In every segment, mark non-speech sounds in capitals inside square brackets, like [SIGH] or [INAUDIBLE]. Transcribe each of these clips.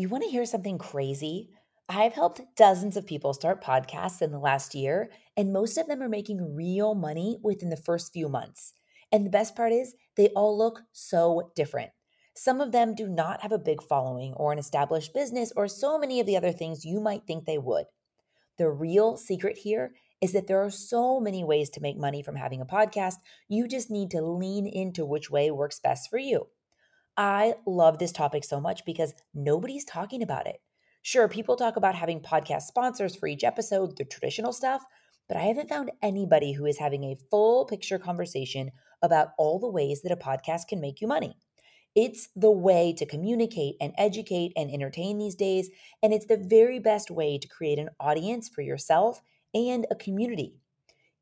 You want to hear something crazy? I've helped dozens of people start podcasts in the last year, and most of them are making real money within the first few months. And the best part is, they all look so different. Some of them do not have a big following or an established business or so many of the other things you might think they would. The real secret here is that there are so many ways to make money from having a podcast. You just need to lean into which way works best for you. I love this topic so much because nobody's talking about it. Sure, people talk about having podcast sponsors for each episode, the traditional stuff, but I haven't found anybody who is having a full picture conversation about all the ways that a podcast can make you money. It's the way to communicate and educate and entertain these days, and it's the very best way to create an audience for yourself and a community.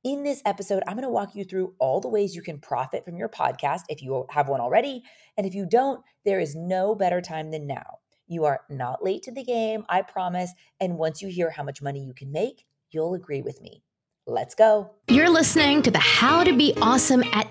In this episode, I'm going to walk you through all the ways you can profit from your podcast if you have one already. And if you don't, there is no better time than now. You are not late to the game, I promise. And once you hear how much money you can make, you'll agree with me. Let's go. You're listening to the How to Be Awesome at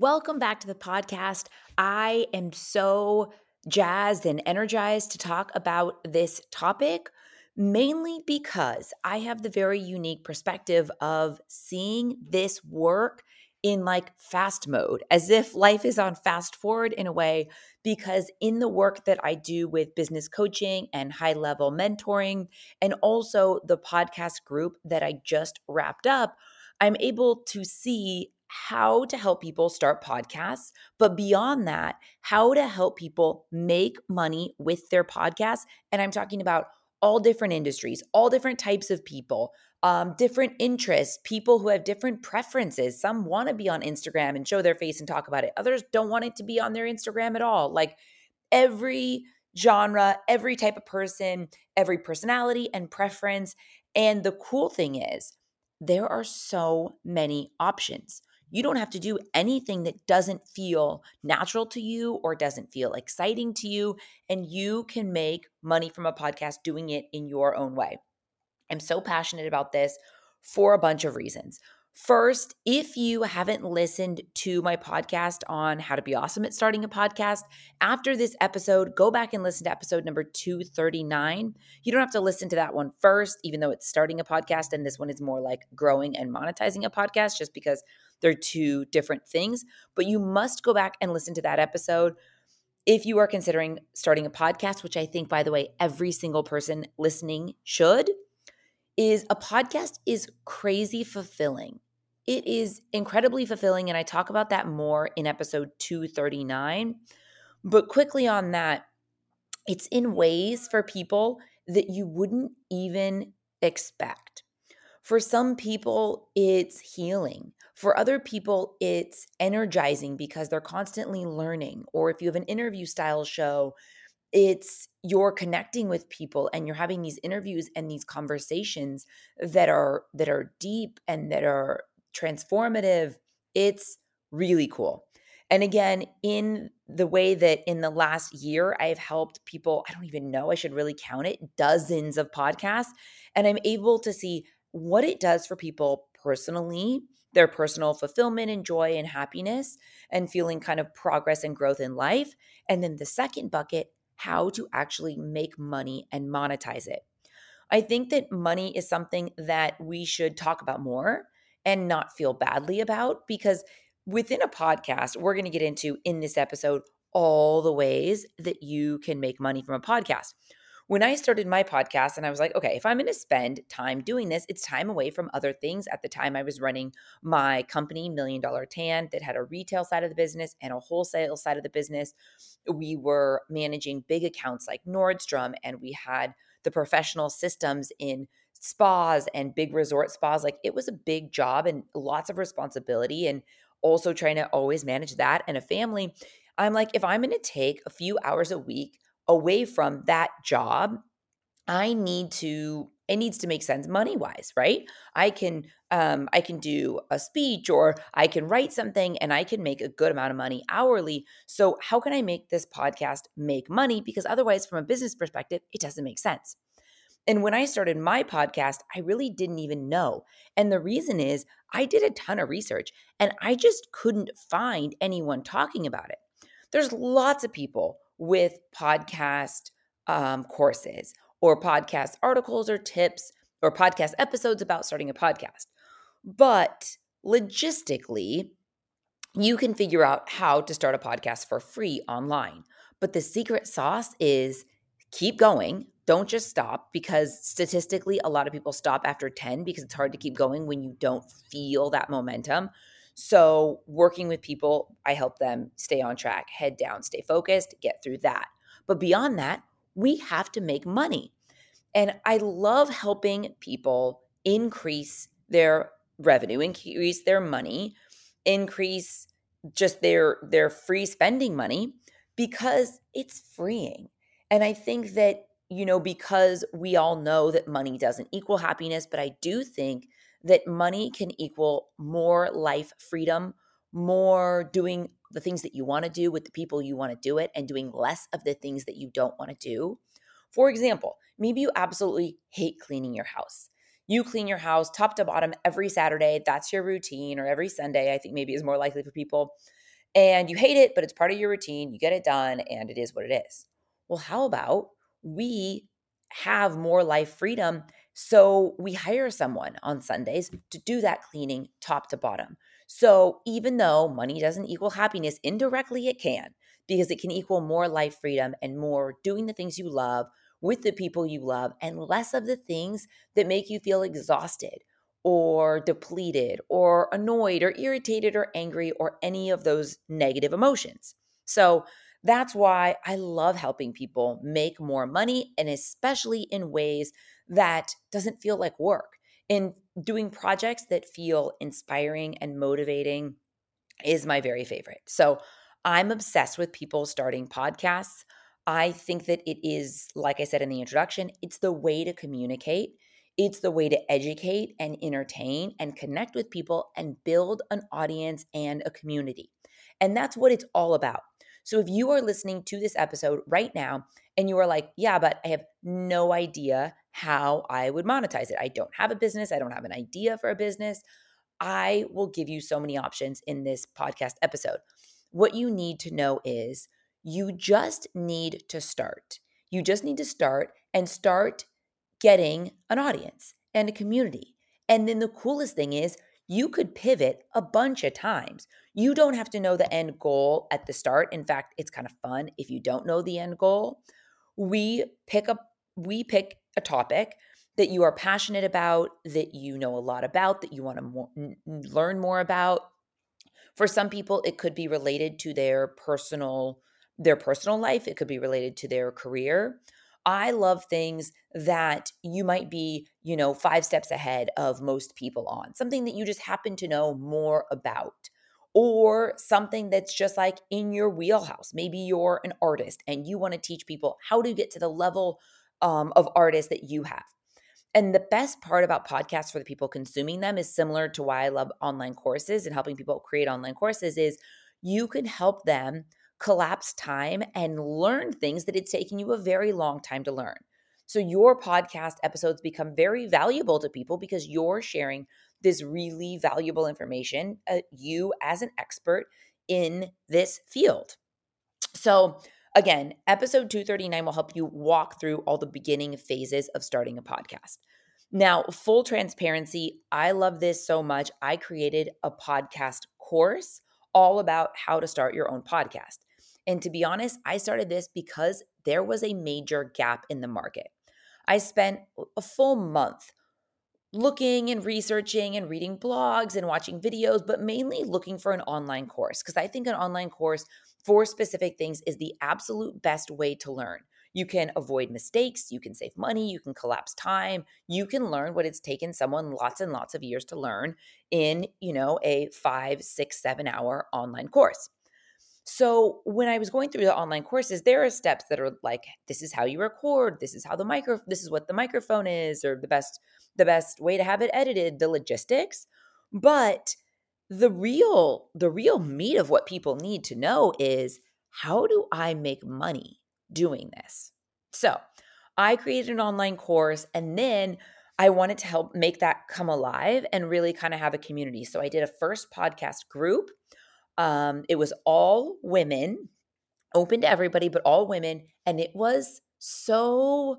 Welcome back to the podcast. I am so jazzed and energized to talk about this topic, mainly because I have the very unique perspective of seeing this work in like fast mode, as if life is on fast forward in a way. Because in the work that I do with business coaching and high level mentoring, and also the podcast group that I just wrapped up, I'm able to see how to help people start podcasts, but beyond that, how to help people make money with their podcasts. And I'm talking about all different industries, all different types of people, um, different interests, people who have different preferences. Some want to be on Instagram and show their face and talk about it, others don't want it to be on their Instagram at all. Like every genre, every type of person, every personality and preference. And the cool thing is, there are so many options. You don't have to do anything that doesn't feel natural to you or doesn't feel exciting to you. And you can make money from a podcast doing it in your own way. I'm so passionate about this for a bunch of reasons. First, if you haven't listened to my podcast on how to be awesome at starting a podcast, after this episode, go back and listen to episode number 239. You don't have to listen to that one first, even though it's starting a podcast. And this one is more like growing and monetizing a podcast, just because they're two different things. But you must go back and listen to that episode if you are considering starting a podcast, which I think, by the way, every single person listening should is a podcast is crazy fulfilling. It is incredibly fulfilling. And I talk about that more in episode 239. But quickly on that, it's in ways for people that you wouldn't even expect. For some people, it's healing. For other people, it's energizing because they're constantly learning. Or if you have an interview style show, it's you're connecting with people and you're having these interviews and these conversations that are that are deep and that are transformative it's really cool and again in the way that in the last year i've helped people i don't even know i should really count it dozens of podcasts and i'm able to see what it does for people personally their personal fulfillment and joy and happiness and feeling kind of progress and growth in life and then the second bucket how to actually make money and monetize it. I think that money is something that we should talk about more and not feel badly about because within a podcast, we're going to get into in this episode all the ways that you can make money from a podcast when I started my podcast and I was like, okay, if I'm going to spend time doing this, it's time away from other things. At the time, I was running my company, Million Dollar Tan, that had a retail side of the business and a wholesale side of the business. We were managing big accounts like Nordstrom, and we had the professional systems in spas and big resort spas. Like it was a big job and lots of responsibility, and also trying to always manage that and a family. I'm like, if I'm going to take a few hours a week away from that job, I need to it needs to make sense money wise right? I can um, i can do a speech or i can write something and i can make a good amount of money hourly. So how can i make this podcast make money? Because otherwise from a business perspective it doesn't make sense. And when i started my podcast i really didn't even know. And the reason is i did a ton of research and i just couldn't find anyone talking about it. There's lots of people with podcast um, courses or podcast articles or tips or podcast episodes about starting a podcast. But logistically, you can figure out how to start a podcast for free online. But the secret sauce is keep going. Don't just stop because statistically, a lot of people stop after 10 because it's hard to keep going when you don't feel that momentum. So, working with people, I help them stay on track, head down, stay focused, get through that. But beyond that, we have to make money. And I love helping people increase their revenue, increase their money, increase just their their free spending money because it's freeing. And I think that you know because we all know that money doesn't equal happiness, but I do think that money can equal more life freedom, more doing the things that you want to do with the people you want to do it and doing less of the things that you don't want to do. For example, maybe you absolutely hate cleaning your house. You clean your house top to bottom every Saturday. That's your routine, or every Sunday, I think maybe is more likely for people. And you hate it, but it's part of your routine. You get it done, and it is what it is. Well, how about we have more life freedom? So we hire someone on Sundays to do that cleaning top to bottom. So even though money doesn't equal happiness, indirectly it can because it can equal more life freedom and more doing the things you love with the people you love and less of the things that make you feel exhausted or depleted or annoyed or irritated or angry or any of those negative emotions. So that's why I love helping people make more money and especially in ways that doesn't feel like work in doing projects that feel inspiring and motivating is my very favorite. So I'm obsessed with people starting podcasts. I think that it is, like I said in the introduction, it's the way to communicate. It's the way to educate and entertain and connect with people and build an audience and a community. And that's what it's all about. So if you are listening to this episode right now and you are like, yeah, but I have no idea how I would monetize it. I don't have a business, I don't have an idea for a business. I will give you so many options in this podcast episode. What you need to know is you just need to start. You just need to start and start getting an audience and a community. And then the coolest thing is, you could pivot a bunch of times. You don't have to know the end goal at the start. In fact, it's kind of fun if you don't know the end goal. We pick up we pick a topic that you are passionate about, that you know a lot about, that you want to n- learn more about. For some people, it could be related to their personal their personal life. It could be related to their career. I love things that you might be, you know, five steps ahead of most people on, something that you just happen to know more about, or something that's just like in your wheelhouse. Maybe you're an artist and you want to teach people how to get to the level um, of artists that you have. And the best part about podcasts for the people consuming them is similar to why I love online courses and helping people create online courses is you can help them collapse time and learn things that it's taken you a very long time to learn. So your podcast episodes become very valuable to people because you're sharing this really valuable information, uh, you as an expert in this field. So Again, episode 239 will help you walk through all the beginning phases of starting a podcast. Now, full transparency, I love this so much. I created a podcast course all about how to start your own podcast. And to be honest, I started this because there was a major gap in the market. I spent a full month looking and researching and reading blogs and watching videos, but mainly looking for an online course because I think an online course for specific things is the absolute best way to learn. You can avoid mistakes, you can save money, you can collapse time, you can learn what it's taken someone lots and lots of years to learn in, you know, a five, six, seven hour online course. So when I was going through the online courses, there are steps that are like, this is how you record, this is how the micro, this is what the microphone is, or the best, the best way to have it edited, the logistics. But the real, the real meat of what people need to know is how do I make money doing this? So I created an online course and then I wanted to help make that come alive and really kind of have a community. So I did a first podcast group um, it was all women, open to everybody, but all women. And it was so,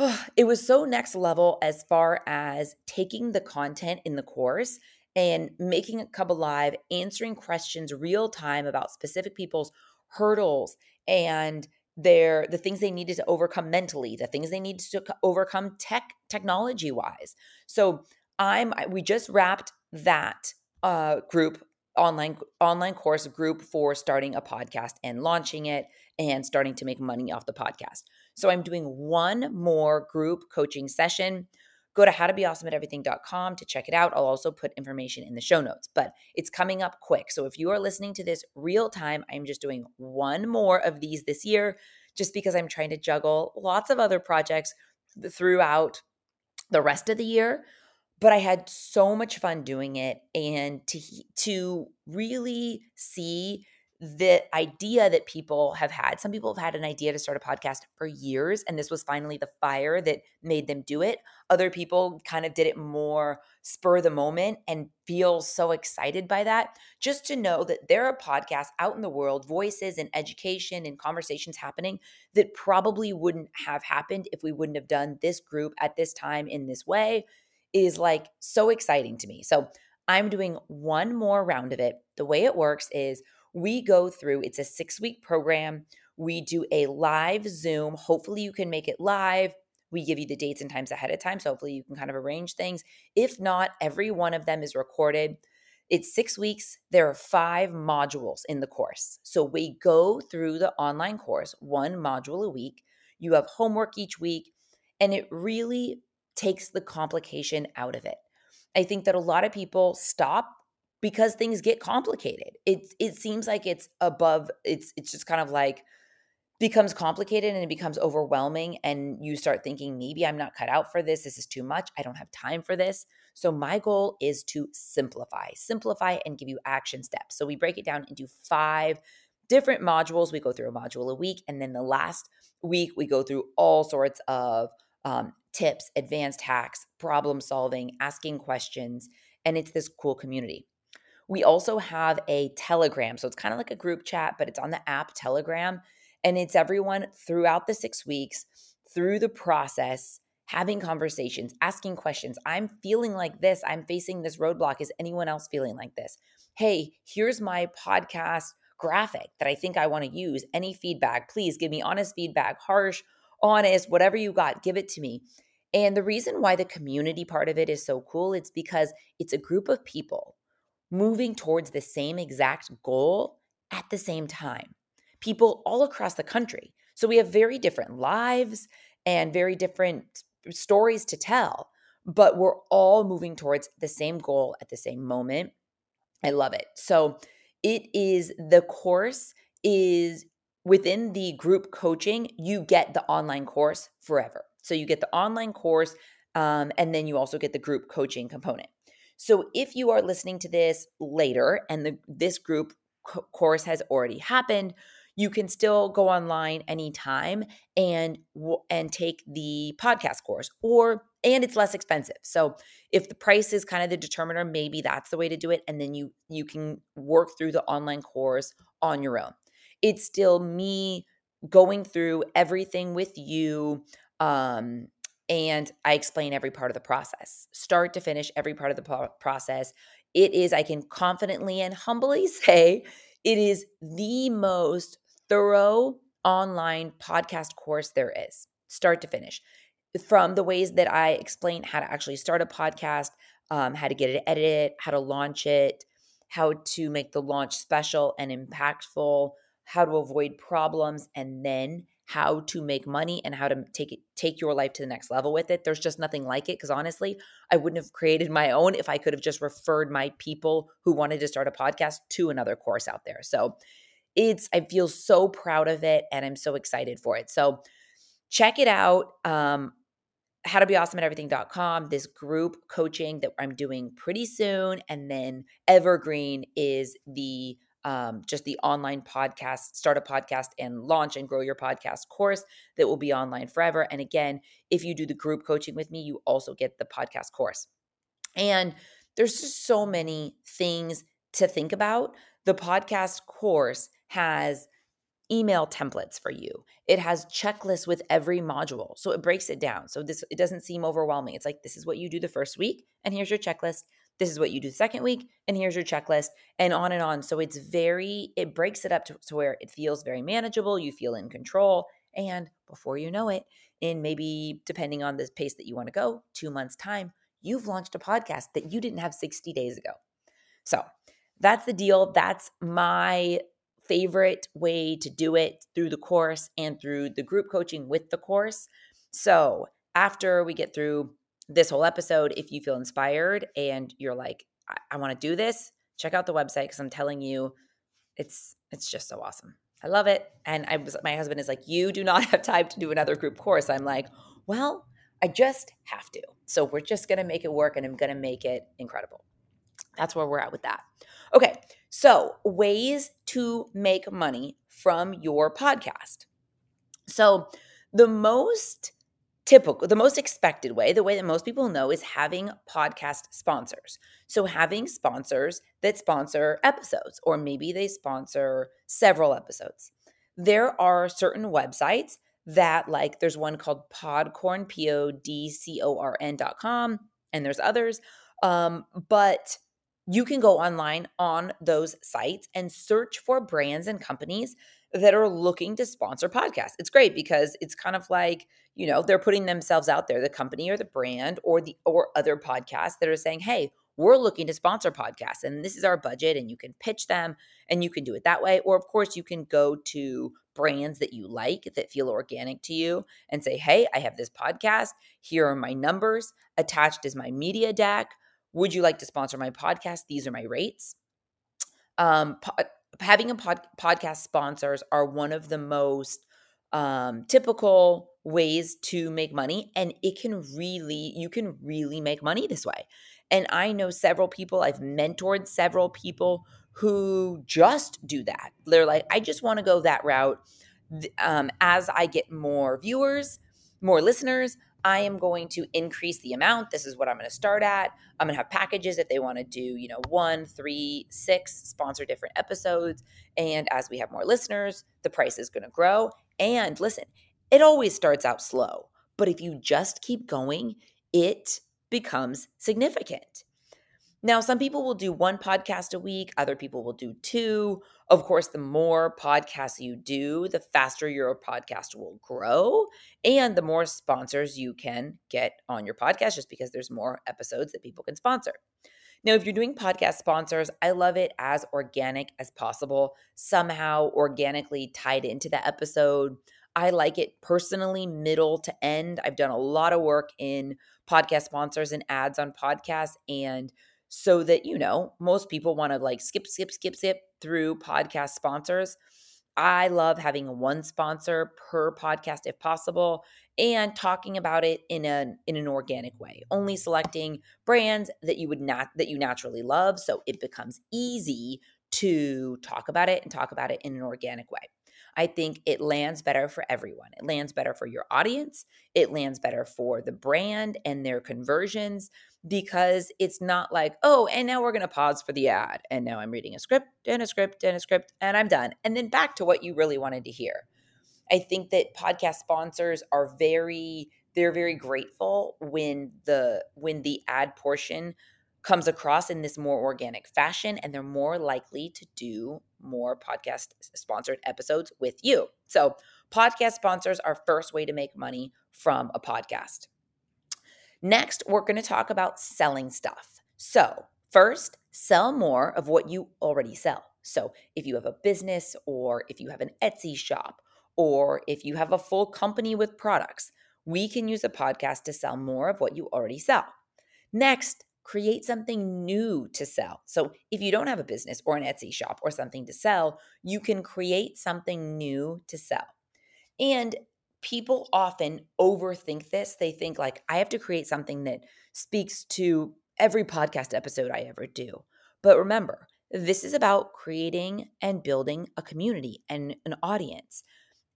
[SIGHS] it was so next level as far as taking the content in the course and making it come alive, answering questions real time about specific people's hurdles and their the things they needed to overcome mentally, the things they needed to overcome tech technology wise. So I'm we just wrapped that uh, group online online course group for starting a podcast and launching it and starting to make money off the podcast. So I'm doing one more group coaching session. Go to howtobeawesomeateverything.com to check it out. I'll also put information in the show notes, but it's coming up quick. So if you are listening to this real time, I'm just doing one more of these this year just because I'm trying to juggle lots of other projects throughout the rest of the year but I had so much fun doing it and to to really see the idea that people have had. Some people have had an idea to start a podcast for years, and this was finally the fire that made them do it. Other people kind of did it more spur the moment and feel so excited by that. Just to know that there are podcasts out in the world, voices and education and conversations happening that probably wouldn't have happened if we wouldn't have done this group at this time in this way is like so exciting to me. So I'm doing one more round of it. The way it works is we go through, it's a six week program. We do a live Zoom. Hopefully, you can make it live. We give you the dates and times ahead of time. So, hopefully, you can kind of arrange things. If not, every one of them is recorded. It's six weeks. There are five modules in the course. So, we go through the online course, one module a week. You have homework each week, and it really takes the complication out of it. I think that a lot of people stop because things get complicated. It it seems like it's above it's it's just kind of like becomes complicated and it becomes overwhelming and you start thinking maybe I'm not cut out for this. This is too much. I don't have time for this. So my goal is to simplify. Simplify and give you action steps. So we break it down into 5 different modules. We go through a module a week and then the last week we go through all sorts of um, tips, advanced hacks, problem solving, asking questions, and it's this cool community. We also have a Telegram. So it's kind of like a group chat, but it's on the app Telegram. And it's everyone throughout the six weeks, through the process, having conversations, asking questions. I'm feeling like this. I'm facing this roadblock. Is anyone else feeling like this? Hey, here's my podcast graphic that I think I want to use. Any feedback, please give me honest feedback, harsh, honest, whatever you got, give it to me. And the reason why the community part of it is so cool, it's because it's a group of people moving towards the same exact goal at the same time. People all across the country. So we have very different lives and very different stories to tell, but we're all moving towards the same goal at the same moment. I love it. So it is the course is within the group coaching, you get the online course forever. So you get the online course, um, and then you also get the group coaching component. So if you are listening to this later and the, this group co- course has already happened, you can still go online anytime and and take the podcast course or and it's less expensive. So if the price is kind of the determiner, maybe that's the way to do it and then you you can work through the online course on your own it's still me going through everything with you um, and i explain every part of the process start to finish every part of the process. It is i can confidently and humbly [LAUGHS] say it is the most thorough online podcast course there is start to finish. From the ways that i explain how to actually start a podcast um, how to get it edited how to launch it how to make the launch special and impactful how to avoid problems, and then how to make money and how to take it take your life to the next level with it. There's just nothing like it because honestly, I wouldn't have created my own if I could have just referred my people who wanted to start a podcast to another course out there. So it's I feel so proud of it and I'm so excited for it. So check it out. Um, how to be awesome at everything.com, this group coaching that I'm doing pretty soon. And then Evergreen is the um, just the online podcast, start a podcast and launch and grow your podcast course that will be online forever. And again, if you do the group coaching with me, you also get the podcast course. And there's just so many things to think about. The podcast course has email templates for you. It has checklists with every module. So it breaks it down. So this it doesn't seem overwhelming. It's like this is what you do the first week and here's your checklist. This is what you do second week and here's your checklist and on and on. So it's very it breaks it up to, to where it feels very manageable, you feel in control and before you know it, in maybe depending on the pace that you want to go, 2 months time, you've launched a podcast that you didn't have 60 days ago. So, that's the deal. That's my favorite way to do it through the course and through the group coaching with the course. So, after we get through this whole episode, if you feel inspired and you're like, I, I want to do this, check out the website because I'm telling you, it's it's just so awesome. I love it. And I was my husband is like, you do not [LAUGHS] have time to do another group course. I'm like, well, I just have to. So we're just gonna make it work and I'm gonna make it incredible. That's where we're at with that. Okay, so ways to make money from your podcast. So, the most typical, the most expected way, the way that most people know is having podcast sponsors. So, having sponsors that sponsor episodes, or maybe they sponsor several episodes. There are certain websites that, like, there's one called Podcorn, P O D C O R N dot com, and there's others. Um, but you can go online on those sites and search for brands and companies that are looking to sponsor podcasts. It's great because it's kind of like, you know, they're putting themselves out there, the company or the brand or the or other podcasts that are saying, "Hey, we're looking to sponsor podcasts and this is our budget and you can pitch them and you can do it that way or of course you can go to brands that you like that feel organic to you and say hey i have this podcast here are my numbers attached is my media deck would you like to sponsor my podcast? These are my rates. Um, having a pod- podcast sponsors are one of the most um, typical ways to make money, and it can really, you can really make money this way. And I know several people, I've mentored several people who just do that. They're like, I just want to go that route. Um, as I get more viewers, more listeners, I am going to increase the amount. This is what I'm going to start at. I'm going to have packages if they want to do, you know, one, three, six, sponsor different episodes. And as we have more listeners, the price is going to grow. And listen, it always starts out slow, but if you just keep going, it becomes significant. Now, some people will do one podcast a week, other people will do two. Of course, the more podcasts you do, the faster your podcast will grow and the more sponsors you can get on your podcast just because there's more episodes that people can sponsor. Now, if you're doing podcast sponsors, I love it as organic as possible, somehow organically tied into the episode. I like it personally, middle to end. I've done a lot of work in podcast sponsors and ads on podcasts and so that you know most people want to like skip skip skip skip through podcast sponsors i love having one sponsor per podcast if possible and talking about it in an in an organic way only selecting brands that you would not that you naturally love so it becomes easy to talk about it and talk about it in an organic way I think it lands better for everyone. It lands better for your audience. It lands better for the brand and their conversions because it's not like, oh, and now we're going to pause for the ad. And now I'm reading a script and a script and a script and I'm done. And then back to what you really wanted to hear. I think that podcast sponsors are very they're very grateful when the when the ad portion comes across in this more organic fashion and they're more likely to do more podcast sponsored episodes with you. So, podcast sponsors are first way to make money from a podcast. Next, we're going to talk about selling stuff. So, first, sell more of what you already sell. So, if you have a business or if you have an Etsy shop or if you have a full company with products, we can use a podcast to sell more of what you already sell. Next, create something new to sell. So if you don't have a business or an Etsy shop or something to sell, you can create something new to sell. And people often overthink this. They think, like, I have to create something that speaks to every podcast episode I ever do. But remember, this is about creating and building a community and an audience.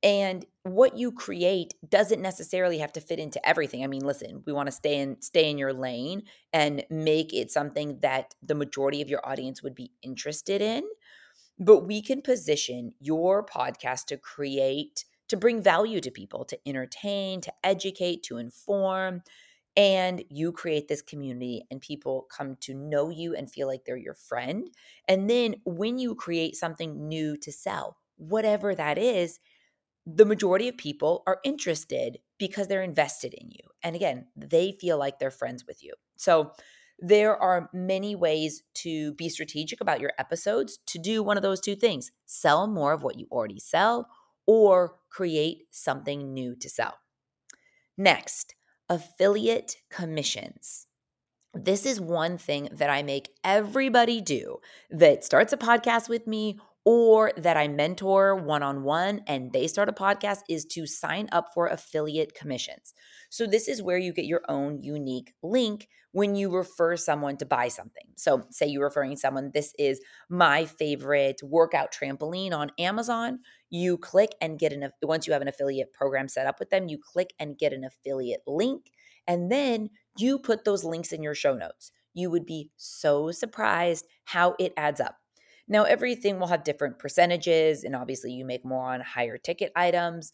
And what you create doesn't necessarily have to fit into everything. I mean, listen, we want to stay in stay in your lane and make it something that the majority of your audience would be interested in. But we can position your podcast to create to bring value to people, to entertain, to educate, to inform. And you create this community, and people come to know you and feel like they're your friend. And then when you create something new to sell, whatever that is, the majority of people are interested because they're invested in you. And again, they feel like they're friends with you. So, there are many ways to be strategic about your episodes to do one of those two things sell more of what you already sell or create something new to sell. Next, affiliate commissions. This is one thing that I make everybody do that starts a podcast with me or that I mentor one on one and they start a podcast is to sign up for affiliate commissions. So, this is where you get your own unique link when you refer someone to buy something. So, say you're referring someone, this is my favorite workout trampoline on Amazon. You click and get an, once you have an affiliate program set up with them, you click and get an affiliate link. And then you put those links in your show notes. You would be so surprised how it adds up. Now, everything will have different percentages, and obviously, you make more on higher ticket items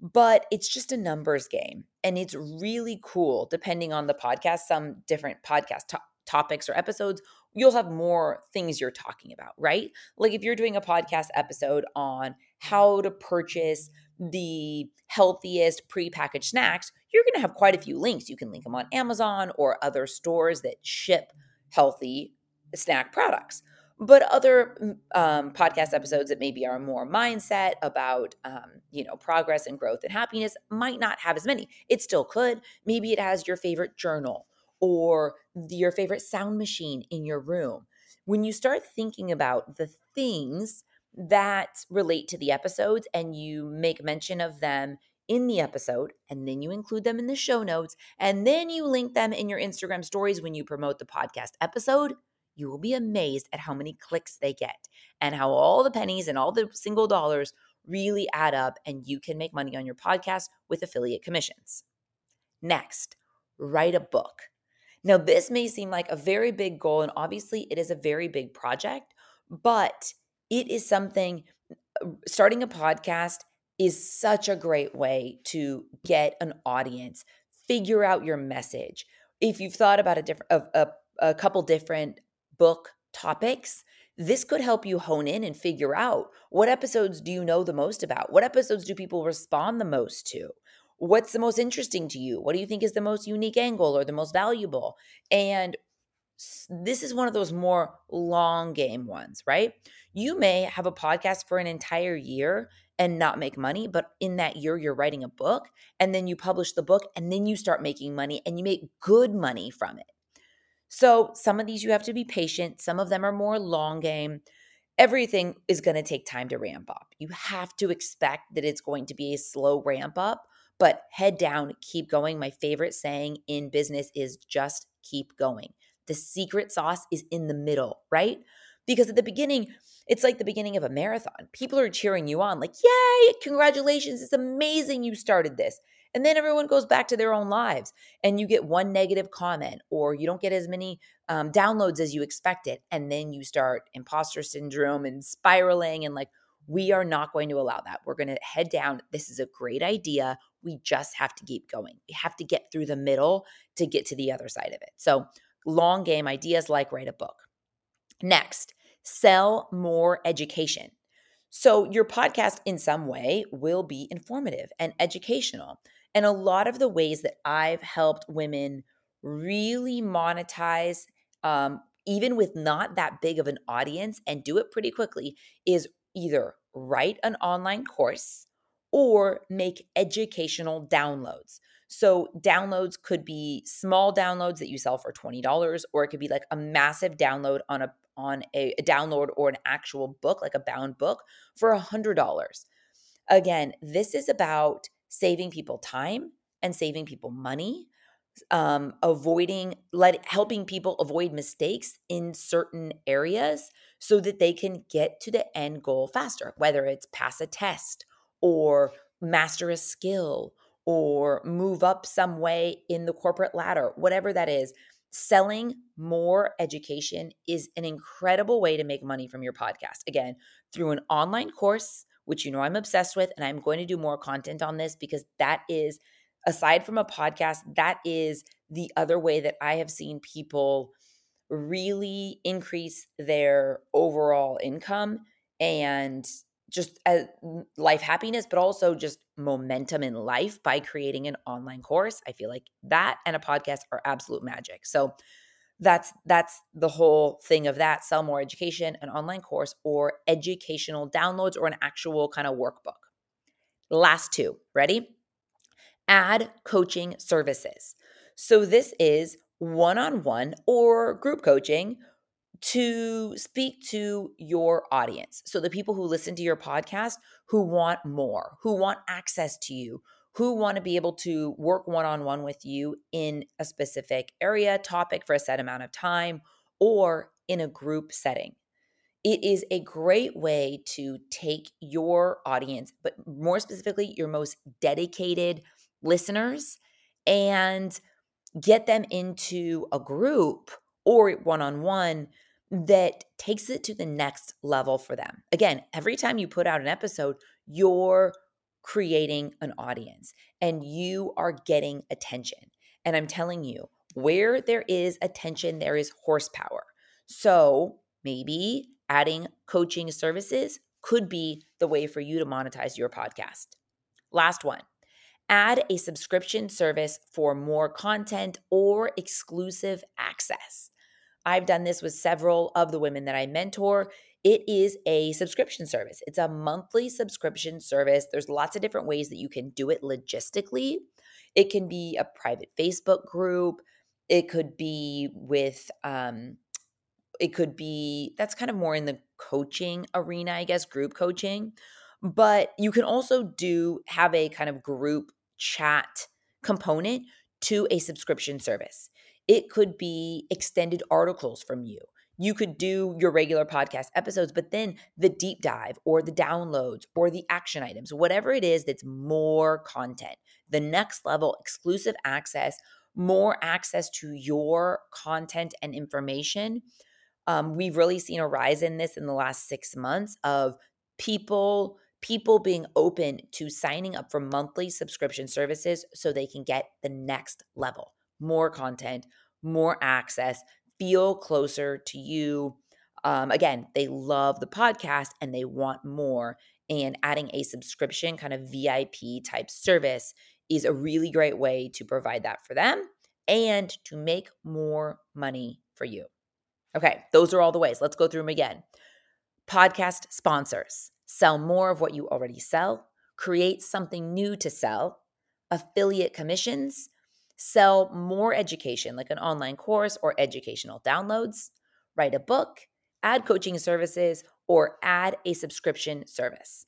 but it's just a numbers game and it's really cool depending on the podcast some different podcast to- topics or episodes you'll have more things you're talking about right? Like if you're doing a podcast episode on how to purchase the healthiest prepackaged snacks you're going to have quite a few links. You can link them on amazon or other stores that ship healthy snack products. But other um, podcast episodes that maybe are more mindset about um, you know progress and growth and happiness might not have as many. It still could. Maybe it has your favorite journal or your favorite sound machine in your room when you start thinking about the things that relate to the episodes and you make mention of them in the episode and then you include them in the show notes and then you link them in your Instagram stories when you promote the podcast episode you will be amazed at how many clicks they get and how all the pennies and all the single dollars really add up and you can make money on your podcast with affiliate commissions. Next, write a book. Now, this may seem like a very big goal, and obviously it is a very big project, but it is something uh, starting a podcast is such a great way to get an audience, figure out your message. If you've thought about a different a, a, a couple different book topics, this could help you hone in and figure out what episodes do you know the most about? What episodes do people respond the most to? What's the most interesting to you? What do you think is the most unique angle or the most valuable? And this is one of those more long game ones, right? You may have a podcast for an entire year and not make money, but in that year, you're writing a book and then you publish the book and then you start making money and you make good money from it. So some of these you have to be patient, some of them are more long game. Everything is going to take time to ramp up. You have to expect that it's going to be a slow ramp up, but head down, keep going. My favorite saying in business is just keep going. The secret sauce is in the middle, right? Because at the beginning, it's like the beginning of a marathon. People are cheering you on, like, yay, congratulations, it's amazing you started this. And then everyone goes back to their own lives, and you get one negative comment, or you don't get as many um, downloads as you expected. And then you start imposter syndrome and spiraling, and like, we are not going to allow that. We're going to head down. This is a great idea. We just have to keep going. We have to get through the middle to get to the other side of it. So, long game ideas like write a book. Next, sell more education. So, your podcast in some way will be informative and educational. And a lot of the ways that I've helped women really monetize, um, even with not that big of an audience, and do it pretty quickly, is either write an online course or make educational downloads. So, downloads could be small downloads that you sell for $20 or it could be like a massive download on a on a, a download or an actual book like a bound book for $100. Again, this is about saving people time and saving people money um, avoiding let helping people avoid mistakes in certain areas so that they can get to the end goal faster whether it's pass a test or master a skill or move up some way in the corporate ladder whatever that is selling more education is an incredible way to make money from your podcast. Again through an online course which you know I'm obsessed with and I'm going to do more content on this because that is aside from a podcast, that is the other way that I have seen people really increase their overall income and just uh, as life happiness, but also just momentum in life by creating an online course. I feel like that and a podcast are absolute magic. So that's that's the whole thing of that sell more education an online course or educational downloads or an actual kind of workbook last two ready add coaching services. So this is one on one or group coaching to speak to your audience. So the people who listen to your podcast who want more, who want access to you, who want to be able to work one on one with you in a specific area, topic for a set amount of time, or in a group setting. It is a great way to take your audience, but more specifically, your most dedicated listeners and get them into a group or one on one that takes it to the next level for them. Again, every time you put out an episode, you're creating an audience and you are getting attention. And I'm telling you, where there is attention, there is horsepower. So maybe adding coaching services could be the way for you to monetize your podcast. Last one Add a subscription service for more content or exclusive access. I've done this with several of the women that I mentor. It is a subscription service. It's a monthly subscription service. There's lots of different ways that you can do it logistically. It can be a private Facebook group. It could be with um it could be that's kind of more in the coaching arena, I guess, group coaching. But you can also do have a kind of group chat component to a subscription service. It could be extended articles from you. You could do your regular podcast episodes, but then the deep dive or the downloads or the action items, whatever it is that's more content, the next level exclusive access, more access to your content and information. Um, we've really seen a rise in this in the last six months of people people being open to signing up for monthly subscription services so they can get the next level more content, more access, feel closer to you. Um, again, they love the podcast and they want more. And adding a subscription kind of VIP type service is a really great way to provide that for them and to make more money for you. Okay, those are all the ways. Let's go through them again. Podcast sponsors sell more of what you already sell, create something new to sell, affiliate commissions, sell more education like an online course or educational downloads, write a book, add coaching services, or add a subscription service.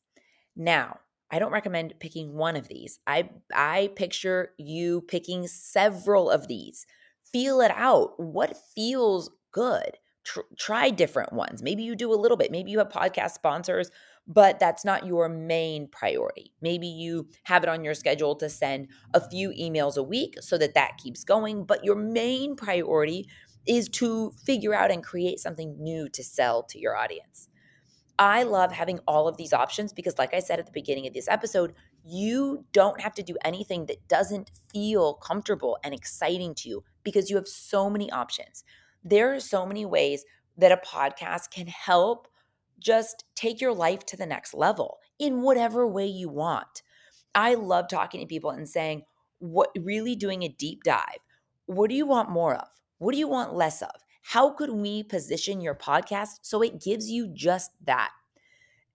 Now, I don't recommend picking one of these. I I picture you picking several of these. Feel it out. What feels good? Tr- try different ones. Maybe you do a little bit. Maybe you have podcast sponsors but that's not your main priority. Maybe you have it on your schedule to send a few emails a week so that that keeps going, but your main priority is to figure out and create something new to sell to your audience. I love having all of these options because, like I said at the beginning of this episode, you don't have to do anything that doesn't feel comfortable and exciting to you because you have so many options. There are so many ways that a podcast can help just take your life to the next level in whatever way you want. I love talking to people and saying, what really doing a deep dive. What do you want more of? What do you want less of? How could we position your podcast so it gives you just that?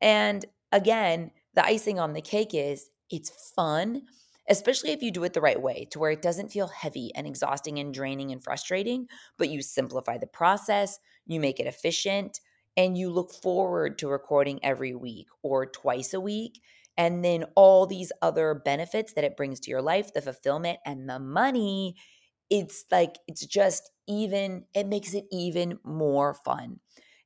And again, the icing on the cake is It's fun, especially if you do it the right way to where it doesn't feel heavy and exhausting and draining and frustrating, but you simplify the process, you make it efficient, and you look forward to recording every week or twice a week. And then all these other benefits that it brings to your life, the fulfillment and the money, it's like, it's just even, it makes it even more fun.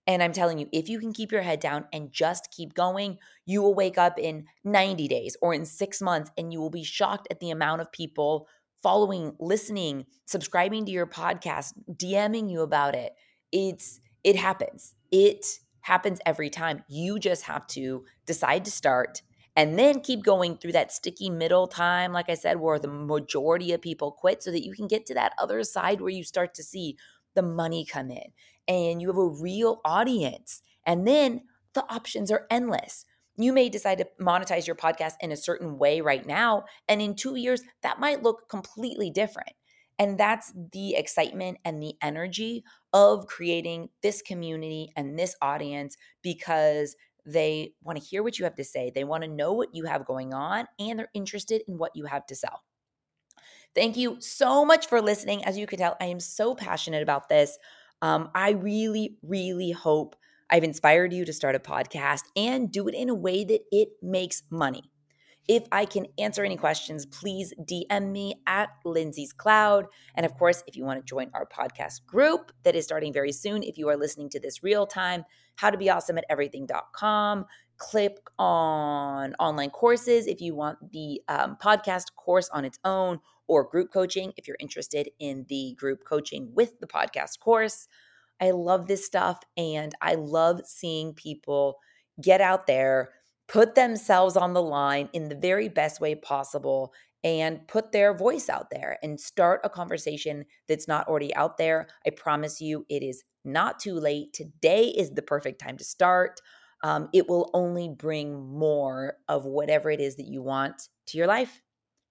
And I'm telling you, if you can keep your head down and just keep going, you will wake up in 90 days or in six months and you will be shocked at the amount of people following, listening, subscribing to your podcast, DMing you about it. It's, it happens. It happens every time. You just have to decide to start and then keep going through that sticky middle time, like I said, where the majority of people quit so that you can get to that other side where you start to see the money come in and you have a real audience. And then the options are endless. You may decide to monetize your podcast in a certain way right now. And in two years, that might look completely different. And that's the excitement and the energy of creating this community and this audience because they want to hear what you have to say. They want to know what you have going on and they're interested in what you have to sell. Thank you so much for listening. As you can tell, I am so passionate about this. Um, I really, really hope I've inspired you to start a podcast and do it in a way that it makes money. If I can answer any questions, please DM me at Lindsay's Cloud. And of course, if you want to join our podcast group that is starting very soon, if you are listening to this real time, how to be awesome at everything.com. Click on online courses if you want the um, podcast course on its own or group coaching if you're interested in the group coaching with the podcast course. I love this stuff and I love seeing people get out there, put themselves on the line in the very best way possible and put their voice out there and start a conversation that's not already out there. I promise you, it is not too late. Today is the perfect time to start. Um, it will only bring more of whatever it is that you want to your life.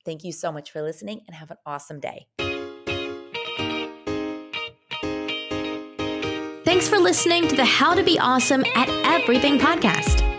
Thank you so much for listening and have an awesome day. Thanks for listening to the How to Be Awesome at Everything podcast.